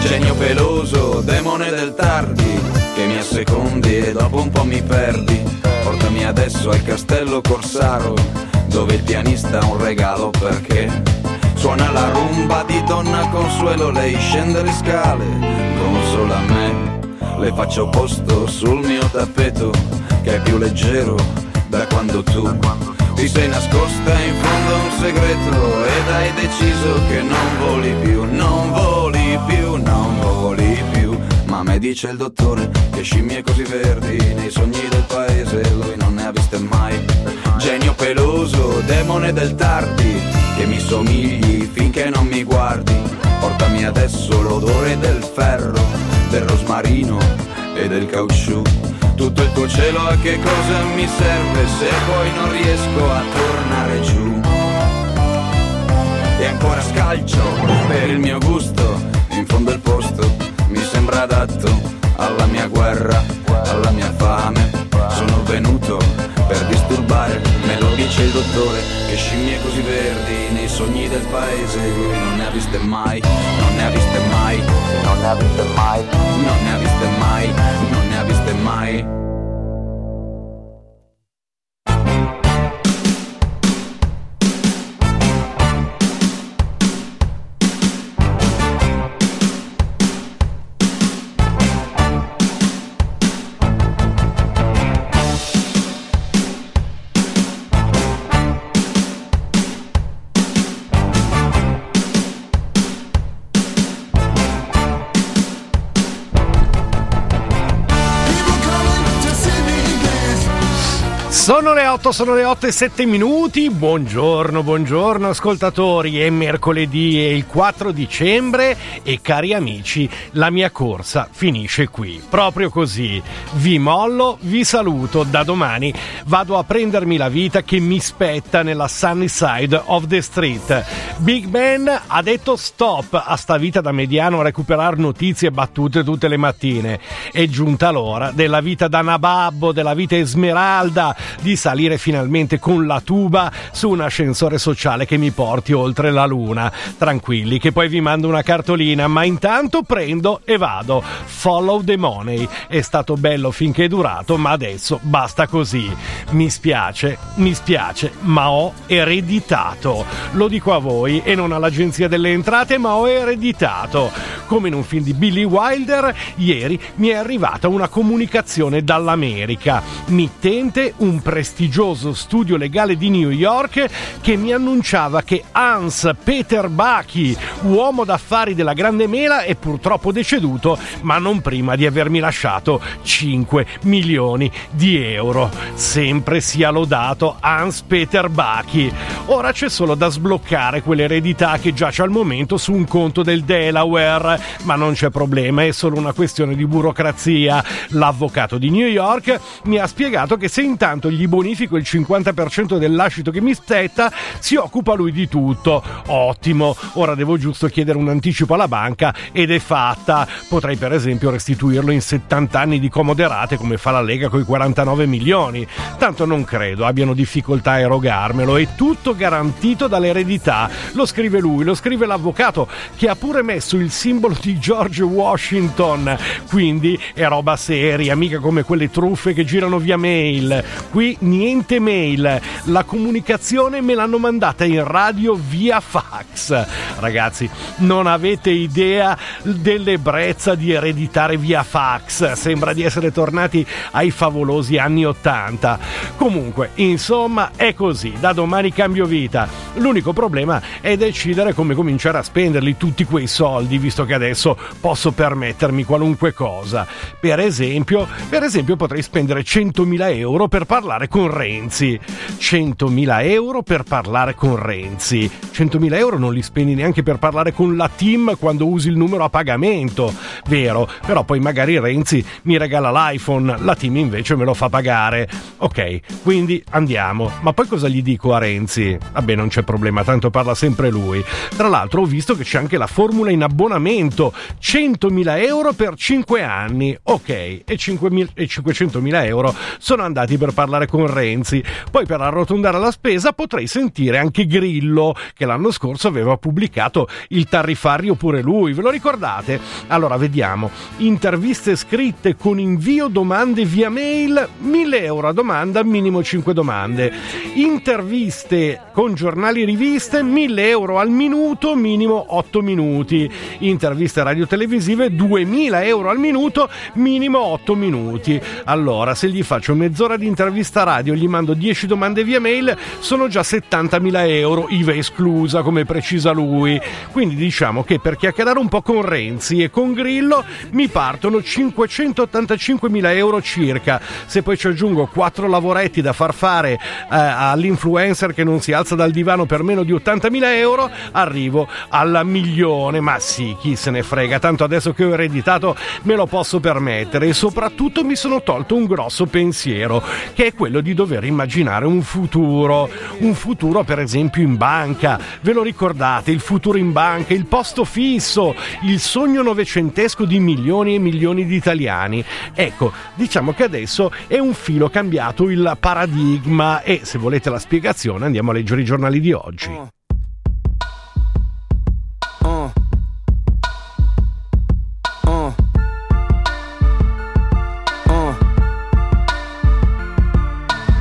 Genio peloso, demone del tardi, che mi assecondi e dopo un po' mi perdi. Portami adesso al castello Corsaro, dove il pianista ha un regalo perché suona la rumba di donna Consuelo, lei scende le scale, consola me. Le faccio posto sul mio tappeto, che è più leggero da quando tu ti sei nascosta in fondo un segreto ed hai deciso che non voli più, non voli più, non voli più. Ma me dice il dottore che scimmie così verdi nei sogni del paese lui non ne ha viste mai. Genio peloso, demone del tardi, che mi somigli finché non mi guardi. Portami adesso l'odore del ferro, del rosmarino e del caucciù. Tutto il tuo cielo a che cosa mi serve se poi non riesco a tornare giù? E ancora scalcio per il mio gusto, in fondo il posto mi sembra adatto alla mia guerra, alla mia fame. Sono venuto per disturbare, me lo dice il dottore, che scimmie così verdi nei sogni del paese lui non ne ha viste mai, non ne ha viste mai, non ne ha viste mai, non ne ha viste mai, non ne ha viste mai. Sono le 8, sono le 8 e 7 minuti. Buongiorno, buongiorno ascoltatori. È mercoledì, è il 4 dicembre e cari amici, la mia corsa finisce qui. Proprio così. Vi mollo, vi saluto. Da domani vado a prendermi la vita che mi spetta nella sunny side of the street. Big Ben ha detto stop a sta vita da mediano a recuperare notizie battute tutte le mattine. È giunta l'ora della vita da nababbo, della vita esmeralda, di salire finalmente con la tuba su un ascensore sociale che mi porti oltre la luna. Tranquilli che poi vi mando una cartolina, ma intanto prendo e vado. Follow the money. È stato bello finché è durato, ma adesso basta così. Mi spiace, mi spiace, ma ho ereditato. Lo dico a voi e non all'agenzia delle entrate, ma ho ereditato. Come in un film di Billy Wilder, ieri mi è arrivata una comunicazione dall'America, mittente un prestigioso studio legale di New York che mi annunciava che Hans Peter Bachi, uomo d'affari della Grande Mela, è purtroppo deceduto, ma non prima di avermi lasciato 5 milioni di euro. Sempre sia lodato Hans Peter Bachi. Ora c'è solo da sbloccare quell'eredità che giace al momento su un conto del Delaware, ma non c'è problema, è solo una questione di burocrazia. L'avvocato di New York mi ha spiegato che se intanto gli bonifico il 50% del lascito che mi spetta, si occupa lui di tutto. Ottimo, ora devo giusto chiedere un anticipo alla banca ed è fatta. Potrei per esempio restituirlo in 70 anni di comoderate come fa la Lega con i 49 milioni. Tanto non credo abbiano difficoltà a erogarmelo, è tutto garantito dall'eredità. Lo scrive lui, lo scrive l'avvocato che ha pure messo il simbolo di George Washington. Quindi è roba seria, mica come quelle truffe che girano via mail. Qui niente mail, la comunicazione me l'hanno mandata in radio via fax. Ragazzi, non avete idea dell'ebbrezza di ereditare via fax, sembra di essere tornati ai favolosi anni 80. Comunque, insomma, è così, da domani cambio vita. L'unico problema è decidere come cominciare a spenderli tutti quei soldi, visto che adesso posso permettermi qualunque cosa. Per esempio, per esempio potrei spendere 100.000 euro per parlare parlare con Renzi. 100.000 euro per parlare con Renzi. 100.000 euro non li spendi neanche per parlare con la team quando usi il numero a pagamento, vero? Però poi magari Renzi mi regala l'iPhone, la team invece me lo fa pagare. Ok, quindi andiamo. Ma poi cosa gli dico a Renzi? Vabbè, non c'è problema, tanto parla sempre lui. Tra l'altro ho visto che c'è anche la formula in abbonamento, 100.000 euro per 5 anni. Ok, e, 500.000 euro sono andati per parlare con Renzi. Poi per arrotondare la spesa potrei sentire anche Grillo, che l'anno scorso aveva pubblicato il tariffario pure lui. Ve lo ricordate? Allora vediamo. Interviste scritte con invio domande via mail, 1000 euro a domanda, minimo 5 domande. Interviste con giornali e riviste, 1000 euro al minuto, minimo 8 minuti. Interviste radio-televisive, 2000 euro al minuto, minimo 8 minuti. Allora, se gli faccio mezz'ora di intervista radio, gli mando 10 domande via mail, sono già 70.000 euro, IVA esclusa, come precisa lui. Quindi diciamo che per chiacchierare un po' con Renzi e con Grillo mi partono 585.000 euro circa. Se poi ci aggiungo 4 lavoretti da far fare eh, all'influencer che non si alza dal divano per meno di 80.000 euro, arrivo al milione. Ma sì, chi se ne frega, tanto adesso che ho ereditato me lo posso permettere e soprattutto mi sono tolto un grosso pensiero, che è quello di dover immaginare un futuro, un futuro per esempio in banca. Ve lo ricordate, il futuro in banca, il posto fisso, il sogno novecentesco di milioni e milioni di italiani. Ecco, diciamo che adesso è un filo cambiato il paradigma e se volete la spiegazione andiamo a leggere i giornali di oggi. Oh.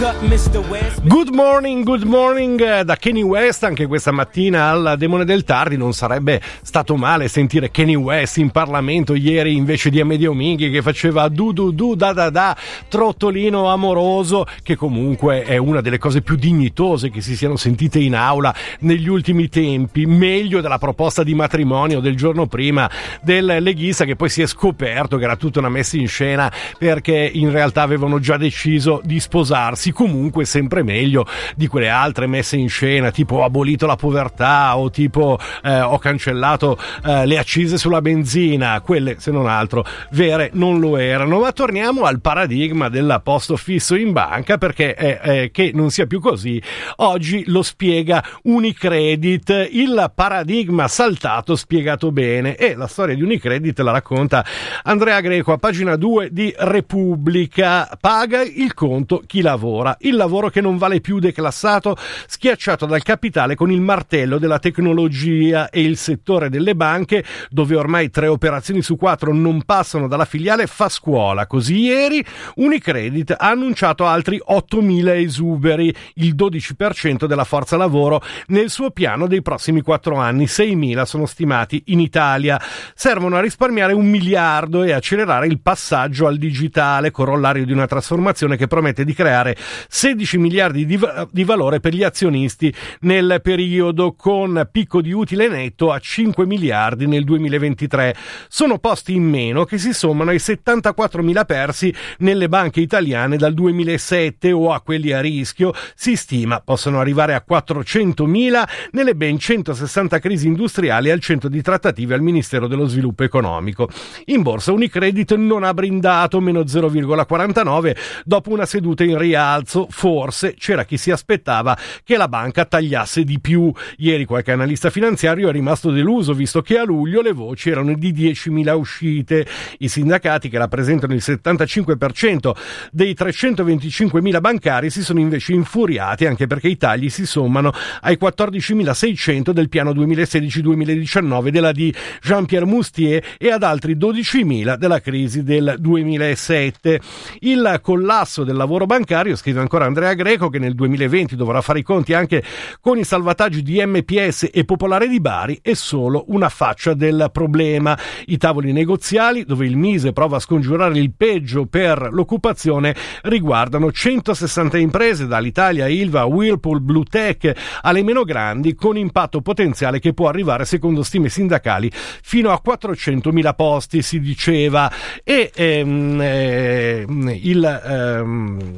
Good morning, good morning eh, da Kenny West anche questa mattina al Demone del Tardi. Non sarebbe stato male sentire Kenny West in Parlamento ieri invece di Amedio Minghi che faceva du du du da da da trottolino amoroso che comunque è una delle cose più dignitose che si siano sentite in aula negli ultimi tempi. Meglio della proposta di matrimonio del giorno prima del leghista che poi si è scoperto che era tutta una messa in scena perché in realtà avevano già deciso di sposare farsi comunque sempre meglio di quelle altre messe in scena, tipo ho abolito la povertà o tipo eh, ho cancellato eh, le accise sulla benzina, quelle se non altro vere non lo erano. Ma torniamo al paradigma del posto fisso in banca perché eh, che non sia più così, oggi lo spiega Unicredit, il paradigma saltato spiegato bene e la storia di Unicredit la racconta Andrea Greco a pagina 2 di Repubblica, paga il conto chi lavora lavora, il lavoro che non vale più declassato, schiacciato dal capitale con il martello della tecnologia e il settore delle banche, dove ormai tre operazioni su quattro non passano dalla filiale, fa scuola. Così ieri Unicredit ha annunciato altri 8.000 esuberi, il 12% della forza lavoro, nel suo piano dei prossimi quattro anni. 6.000 sono stimati in Italia. Servono a risparmiare un miliardo e accelerare il passaggio al digitale, corollario di una trasformazione che promette di creare 16 miliardi di, di valore per gli azionisti nel periodo con picco di utile netto a 5 miliardi nel 2023. Sono posti in meno che si sommano ai 74 mila persi nelle banche italiane dal 2007 o a quelli a rischio, si stima possono arrivare a 400 mila nelle ben 160 crisi industriali al centro di trattative al Ministero dello Sviluppo Economico. In borsa Unicredit non ha brindato meno 0,49 dopo una seduta in rialzo rialzo, forse c'era chi si aspettava che la banca tagliasse di più. Ieri qualche analista finanziario è rimasto deluso visto che a luglio le voci erano di 10.000 uscite. I sindacati che rappresentano il 75% dei 325.000 bancari si sono invece infuriati anche perché i tagli si sommano ai 14.600 del piano 2016-2019 della di Jean-Pierre Moustier e ad altri 12.000 della crisi del 2007. Il collasso del lavoro bancario bancario, scrive ancora Andrea Greco che nel 2020 dovrà fare i conti anche con i salvataggi di MPS e Popolare di Bari è solo una faccia del problema. I tavoli negoziali dove il Mise prova a scongiurare il peggio per l'occupazione riguardano 160 imprese dall'Italia Ilva, Whirlpool, Blue Tech alle meno grandi con impatto potenziale che può arrivare secondo stime sindacali fino a 400.000 posti si diceva e ehm, eh, il ehm,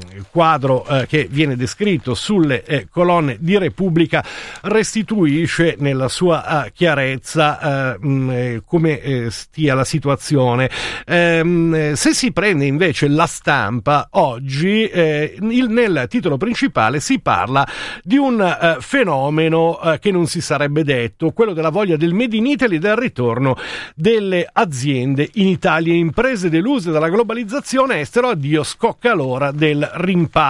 quadro eh, che viene descritto sulle eh, colonne di Repubblica restituisce nella sua uh, chiarezza mh, come eh, stia la situazione. Ehm, se si prende invece la stampa oggi eh, il, nel titolo principale si parla di un fenomeno che non si sarebbe detto, quello della voglia del Made in Italy e del ritorno delle aziende in Italia, imprese deluse dalla globalizzazione estero, addio scocca l'ora del rimpatrio.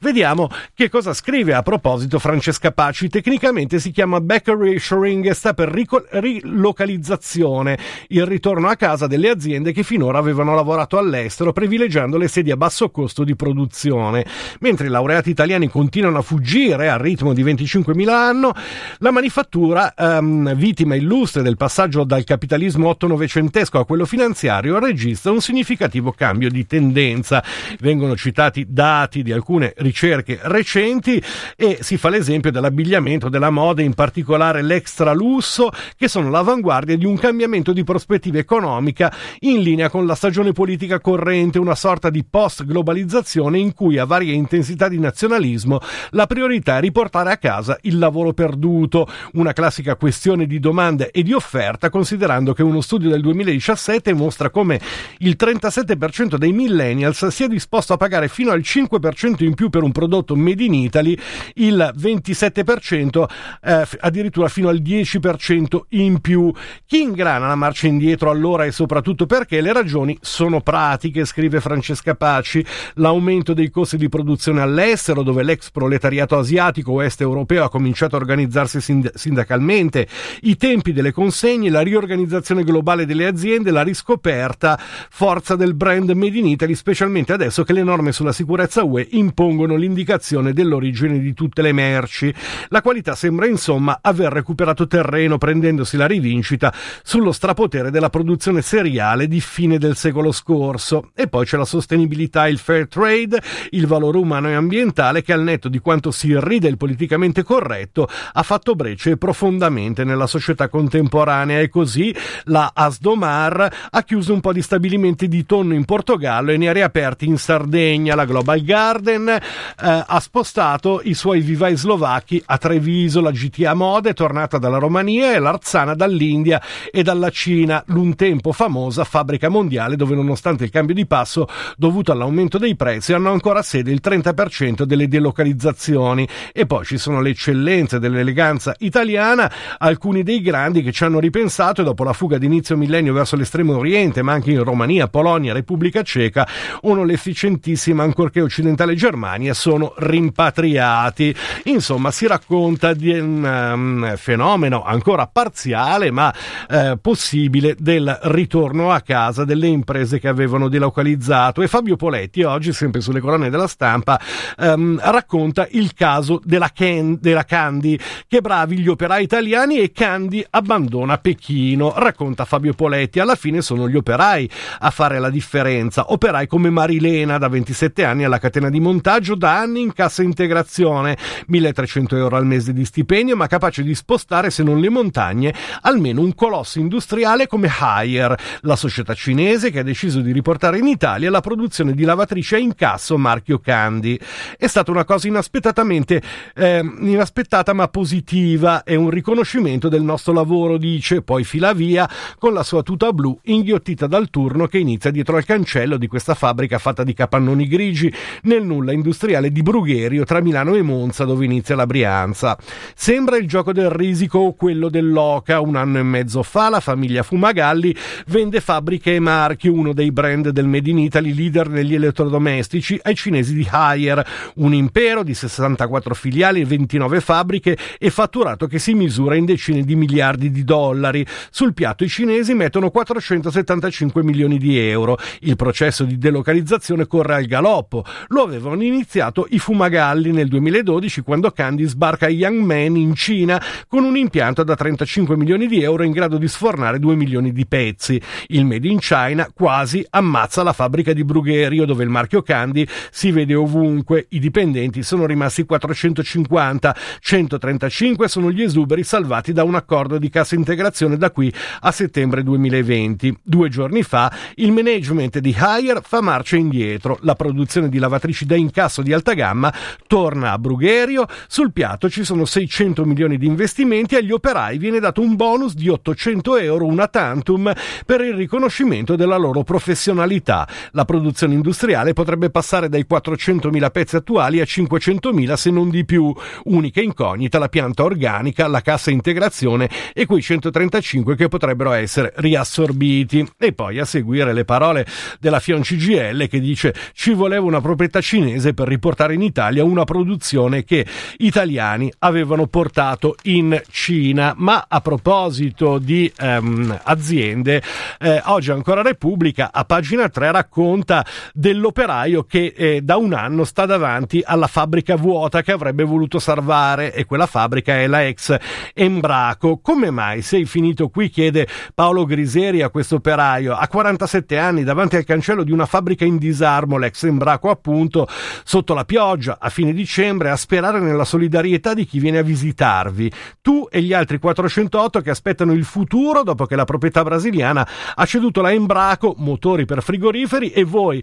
Vediamo che cosa scrive a proposito Francesca Paci. Tecnicamente si chiama back reshoring e sta per rico- rilocalizzazione, il ritorno a casa delle aziende che finora avevano lavorato all'estero privilegiando le sedi a basso costo di produzione. Mentre i laureati italiani continuano a fuggire al ritmo di 25.000 anno, la manifattura, um, vittima illustre del passaggio dal capitalismo otto-novecentesco a quello finanziario, registra un significativo cambio di tendenza. Vengono citati dati di alcune ricerche recenti e si fa l'esempio dell'abbigliamento, della moda, in particolare l'extra lusso, che sono l'avanguardia di un cambiamento di prospettiva economica in linea con la stagione politica corrente, una sorta di post-globalizzazione in cui a varia intensità di nazionalismo la priorità è riportare a casa il lavoro perduto, una classica questione di domanda e di offerta, considerando che uno studio del 2017 mostra come il 37% dei millennials sia disposto a pagare fino al 5% in più per un prodotto made in Italy, il 27% eh, addirittura fino al 10% in più. Chi ingrana la marcia indietro allora e soprattutto perché? Le ragioni sono pratiche, scrive Francesca Paci, l'aumento dei costi di produzione all'estero dove l'ex proletariato asiatico o est europeo ha cominciato a organizzarsi sind- sindacalmente, i tempi delle consegne, la riorganizzazione globale delle aziende, la riscoperta forza del brand Made in Italy, specialmente adesso che le norme sulla sicurezza UE impongono l'indicazione dell'origine di tutte le merci. La qualità sembra insomma aver recuperato terreno prendendosi la rivincita sullo strapotere della produzione seriale di fine del secolo scorso. E poi c'è la sostenibilità, il fair trade, il valore umano e ambientale che al netto di quanto si ride il politicamente corretto ha fatto brecce profondamente nella società contemporanea e così la Asdomar ha chiuso un po' di stabilimenti di tonno in Portogallo e ne ha riaperti in Sardegna. La Global Garden eh, ha spostato i suoi vivai slovacchi a Treviso, la GTA Mode è tornata dalla Romania e l'Arzana dall'India e dalla Cina, l'un tempo famosa fabbrica mondiale dove nonostante il cambio di passo dovuto all'aumento dei prezzi hanno ancora sede il 30% delle delocalizzazioni. E poi ci sono le eccellenze dell'eleganza italiana, alcuni dei grandi che ci hanno ripensato e dopo la fuga d'inizio millennio verso l'estremo oriente, ma anche in Romania, Polonia, Repubblica Ceca, uno l'efficientissima ancorché occidentale Germania sono rimpatriati. Insomma, si racconta di un um, fenomeno ancora parziale, ma eh, possibile del ritorno a casa delle imprese che avevano delocalizzato. E Fabio Poletti oggi sempre sulle colonne della stampa um, racconta il caso della, Ken, della Candy che bravi gli operai italiani e Candy abbandona Pechino racconta Fabio Poletti. Alla fine sono gli operai a fare la differenza. Operai come Marilena da 27 anni alla catena di montaggio da anni in cassa integrazione. 1300 euro al mese di stipendio ma capace di spostare se non le montagne almeno un colosso industriale come Haier. La società cinese che ha deciso di riportare in Italia la produzione di lavatrici a incasso marchio Candy. È stata una cosa inaspettatamente eh, inaspettata ma positiva, è un riconoscimento del nostro lavoro, dice, poi fila via con la sua tuta blu inghiottita dal turno che inizia dietro al cancello di questa fabbrica fatta di capannoni grigi nel nulla industriale di Brugherio tra Milano e Monza dove inizia la Brianza. Sembra il gioco del risico o quello dell'oca. Un anno e mezzo fa la famiglia Fumagalli vende fabbriche e marchi, uno dei brand del Made in Italy leader negli elettrodomestici, ai cinesi di Haier, un impero di 64 filiali e 29 fabbriche e fatturato che si misura in decine di miliardi di dollari. Sul piatto i cinesi mettono 475 milioni di euro. Il processo di delocalizzazione corre al galoppo. Lo avevano iniziato i fumagalli nel 2012 quando Candy sbarca Yangmen in Cina con un impianto da 35 milioni di euro in grado di sfornare 2 milioni di pezzi. Il Made in China quasi ammazza la fabbrica di Brugherio dove il marchio Candy si vede ovunque. I dipendenti sono rimasti 450, 135 sono gli esuberi salvati da un accordo di cassa integrazione da qui a settembre 2020. Due giorni fa il management di Hire fa marcia indietro. La produzione di lavatrici da incasso di alta gamma torna a Brugherio. Sul piatto ci sono 600 milioni di investimenti e agli operai viene dato un bonus di 800 euro una tantum per il riconoscimento della loro professionalità. La produzione industriale potrebbe passare dai 400.000 pezzi attuali a 500.000 se non di più. Unica incognita la pianta organica, la cassa integrazione e quei 135 che potrebbero essere riassorbiti. E poi a seguire le parole della Fion CGL che dice ci voleva una proprietà cinese per riportare in Italia una produzione che italiani avevano portato in Cina. Ma a proposito di ehm, aziende, eh, oggi ancora Repubblica a pagina 3 racconta dell'operaio che eh, da un anno sta davanti alla fabbrica vuota che avrebbe voluto salvare e quella fabbrica è la ex Embraco. Come mai sei finito qui? chiede Paolo Griseri a questo operaio. A 47 anni davanti al cancello di una fabbrica in disarmo, l'ex Embraco appunto, sotto la pioggia a fine dicembre a sperare nella solidarietà di chi viene a visitarvi. Tu e gli altri 408 che aspettano il futuro dopo che la proprietà brasiliana ha ceduto la Embraco, motori per frigoriferi e voi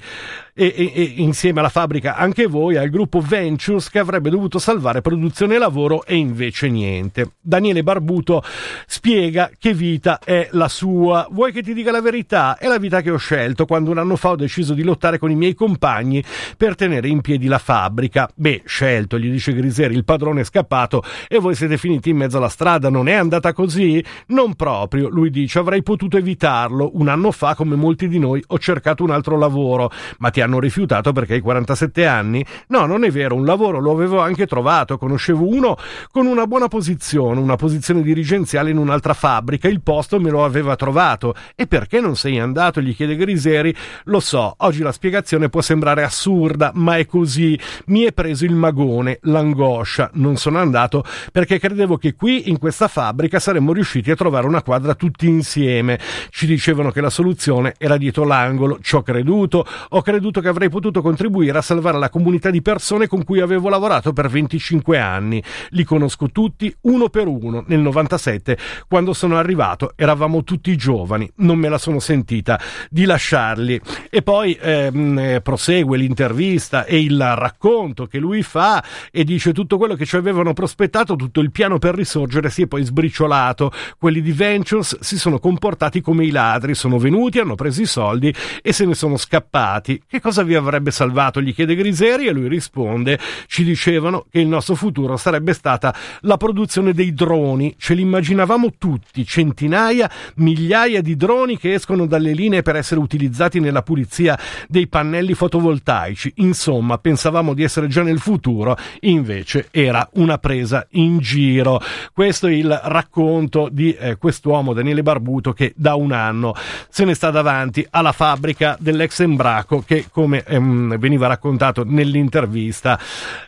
e, e, e, insieme alla fabbrica anche voi al gruppo Ventures che avrebbe dovuto salvare produzione e lavoro e invece niente. Daniele Barbuto spiega che vita è la sua. Vuoi che ti dica la verità? È la vita che ho scelto quando un anno fa ho deciso di lottare con i miei compagni per tenere in piedi la fabbrica. Beh, scelto, gli dice Griseri, il padrone è scappato e voi siete finiti in mezzo alla strada, non è andata così? Non proprio, lui dice, avrei potuto evitarlo. Un anno fa, come molti di noi, ho cercato un altro lavoro, ma ti hanno rifiutato perché hai 47 anni? No, non è vero, un lavoro lo avevo anche trovato, conoscevo uno con una buona posizione, una posizione dirigenziale in un'altra fabbrica, il posto me lo aveva trovato. E perché non sei andato? gli chiede Griseri. Lo so, oggi la spiegazione può sembrare assurda, ma è così. Mi è preso il magone, l'angoscia. Non sono andato perché credevo che qui, in questa fabbrica, saremmo riusciti a trovare una quadra tutti insieme. Ci dicevano che la soluzione era dietro l'angolo, ci ho creduto, ho creduto che avrei potuto contribuire a salvare la comunità di persone con cui avevo lavorato per 25 anni. Li conosco tutti uno per uno. Nel 97, quando sono arrivato, eravamo tutti giovani, non me la sono sentita di lasciarli. E poi ehm, eh, prosegue l'intervista e il racconto che lui fa e dice tutto quello che ci avevano prospettato, tutto il piano per risorgere si è poi sbriciolato. Quelli di Ventures si sono comportati come i ladri, sono venuti, hanno preso i soldi e se ne sono scappati. Che cosa vi avrebbe salvato? Gli chiede Griseri e lui risponde: Ci dicevano che il nostro futuro sarebbe stata la produzione dei droni. Ce li immaginavamo tutti, centinaia, migliaia di droni che escono dalle linee per essere utilizzati nella pulizia dei pannelli fotovoltaici. Insomma, pensavamo di essere già nel futuro, invece era una presa in giro. Questo è il racconto di eh, quest'uomo, Daniele Barbuto, che da un anno se ne sta davanti alla fabbrica dell'ex Embraco che, come ehm, veniva raccontato nell'intervista,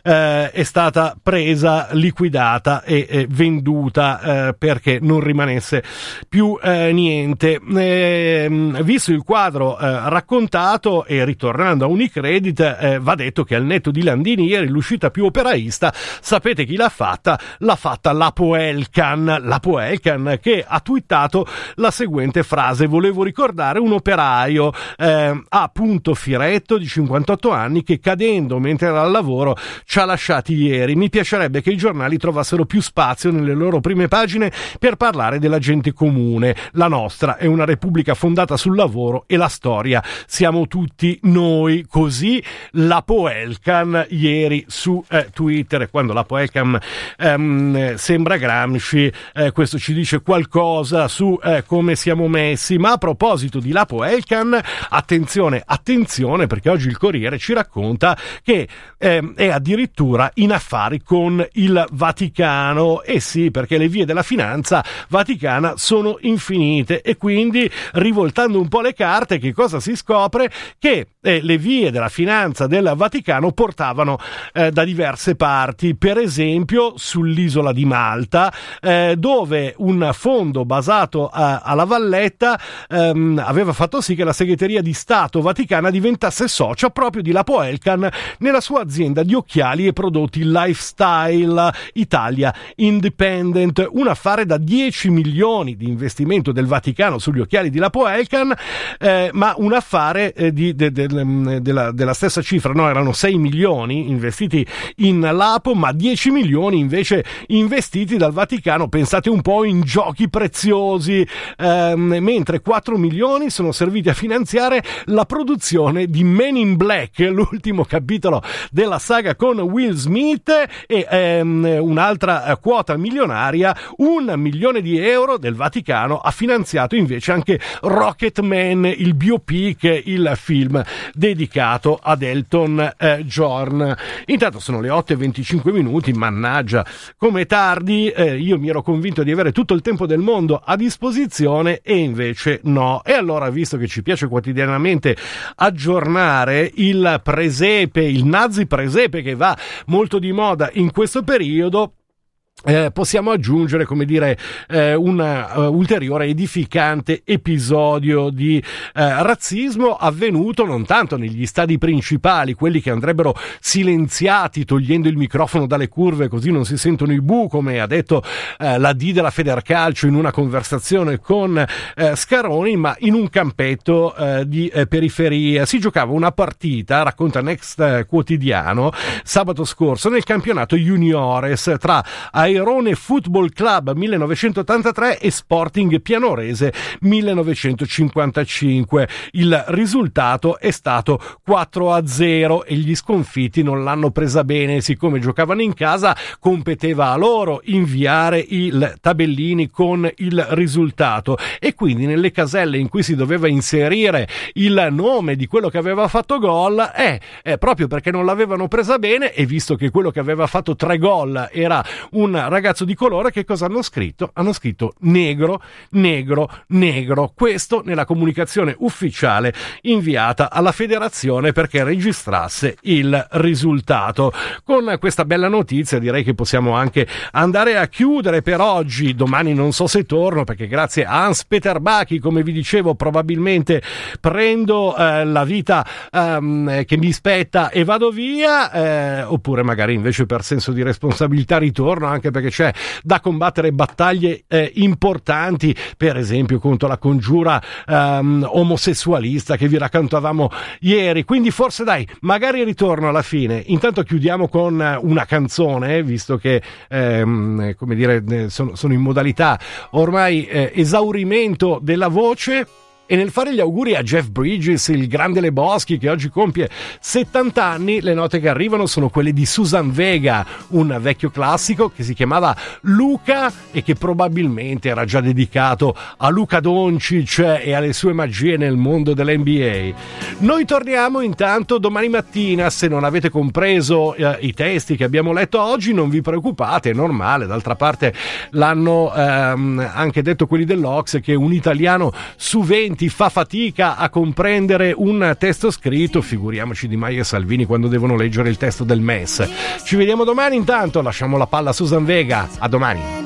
eh, è stata presa, liquidata e eh, venduta perché non rimanesse più eh, niente. Ehm, visto il quadro eh, raccontato e ritornando a Unicredit, eh, va detto che al netto di Landini ieri l'uscita più operaista, sapete chi l'ha fatta? L'ha fatta la Poelcan, la Poelcan che ha twittato la seguente frase: Volevo ricordare un operaio a punto Firetto di 58 anni che cadendo mentre era al lavoro ci ha lasciati ieri. Mi piacerebbe che i giornali trovassero più spazio nelle loro prime pagine per parlare della gente comune. La nostra è una repubblica fondata sul lavoro e la storia siamo tutti noi. Così la Poelcan ieri su eh, Twitter, quando la Poelcan ehm, sembra Gramsci, eh, questo ci dice qualcosa su eh, come siamo messi. Ma a proposito di la Poelcan, attenzione, attenzione perché oggi il Corriere ci racconta che eh, è addirittura in affari con il Vaticano. E eh sì, perché le vie della finanza vaticana sono infinite e quindi rivoltando un po' le carte, che cosa si scopre? Che eh, le vie della finanza vicinanza del Vaticano portavano eh, da diverse parti, per esempio sull'isola di Malta, eh, dove un fondo basato a, alla Valletta ehm, aveva fatto sì che la segreteria di Stato vaticana diventasse socia proprio di Lapo Elkan nella sua azienda di occhiali e prodotti lifestyle Italia Independent, un affare da 10 milioni di investimento del Vaticano sugli occhiali di Lapo Elkan, eh, ma un affare eh, di, de, de, de, della, della, stessa cifra, no? erano 6 milioni investiti in Lapo, ma 10 milioni invece investiti dal Vaticano, pensate un po' in giochi preziosi, ehm, mentre 4 milioni sono serviti a finanziare la produzione di Men in Black, l'ultimo capitolo della saga con Will Smith e ehm, un'altra quota milionaria, un milione di euro del Vaticano ha finanziato invece anche Rocketman, il biopic, il film dedicato ad Elton eh, John. Intanto sono le 8 e 25 minuti, mannaggia, come tardi, eh, io mi ero convinto di avere tutto il tempo del mondo a disposizione e invece no. E allora, visto che ci piace quotidianamente aggiornare il presepe, il nazi presepe che va molto di moda in questo periodo, eh, possiamo aggiungere, come dire, eh, un uh, ulteriore edificante episodio di uh, razzismo avvenuto non tanto negli stadi principali, quelli che andrebbero silenziati togliendo il microfono dalle curve così non si sentono i bu, come ha detto uh, la D della Federcalcio in una conversazione con Scaroni, ma in un campetto di periferia. Si giocava una partita, racconta Next Quotidiano, sabato scorso nel campionato juniores tra Airone Football Club 1983 e Sporting Pianorese 1955. Il risultato è stato 4 a 0 e gli sconfitti non l'hanno presa bene, siccome giocavano in casa competeva a loro inviare i tabellini con il risultato e quindi nelle caselle in cui si doveva inserire il nome di quello che aveva fatto gol, eh, eh proprio perché non l'avevano presa bene e visto che quello che aveva fatto tre gol era un ragazzo di colore che cosa hanno scritto? Hanno scritto negro, negro, negro. Questo nella comunicazione ufficiale inviata alla federazione perché registrasse il risultato. Con questa bella notizia direi che possiamo anche andare a chiudere per oggi. Domani non so se torno perché grazie a Hans Peter Bachi, come vi dicevo, probabilmente prendo eh, la vita ehm, che mi spetta e vado via, eh, oppure magari invece per senso di responsabilità ritorno anche perché c'è da combattere battaglie eh, importanti, per esempio contro la congiura ehm, omosessualista che vi raccontavamo ieri. Quindi forse dai, magari ritorno alla fine. Intanto chiudiamo con una canzone, visto che ehm, come dire, sono, sono in modalità ormai eh, esaurimento della voce. E nel fare gli auguri a Jeff Bridges, il grande Leboschi che oggi compie 70 anni, le note che arrivano sono quelle di Susan Vega, un vecchio classico che si chiamava Luca e che probabilmente era già dedicato a Luca Doncic e alle sue magie nel mondo dell'NBA. Noi torniamo intanto domani mattina, se non avete compreso eh, i testi che abbiamo letto oggi non vi preoccupate, è normale, d'altra parte l'hanno ehm, anche detto quelli dell'Ox che un italiano su 20 studenti fa fatica a comprendere un testo scritto, figuriamoci di Maia e Salvini quando devono leggere il testo del MES. Ci vediamo domani intanto, lasciamo la palla a Susan Vega. A domani.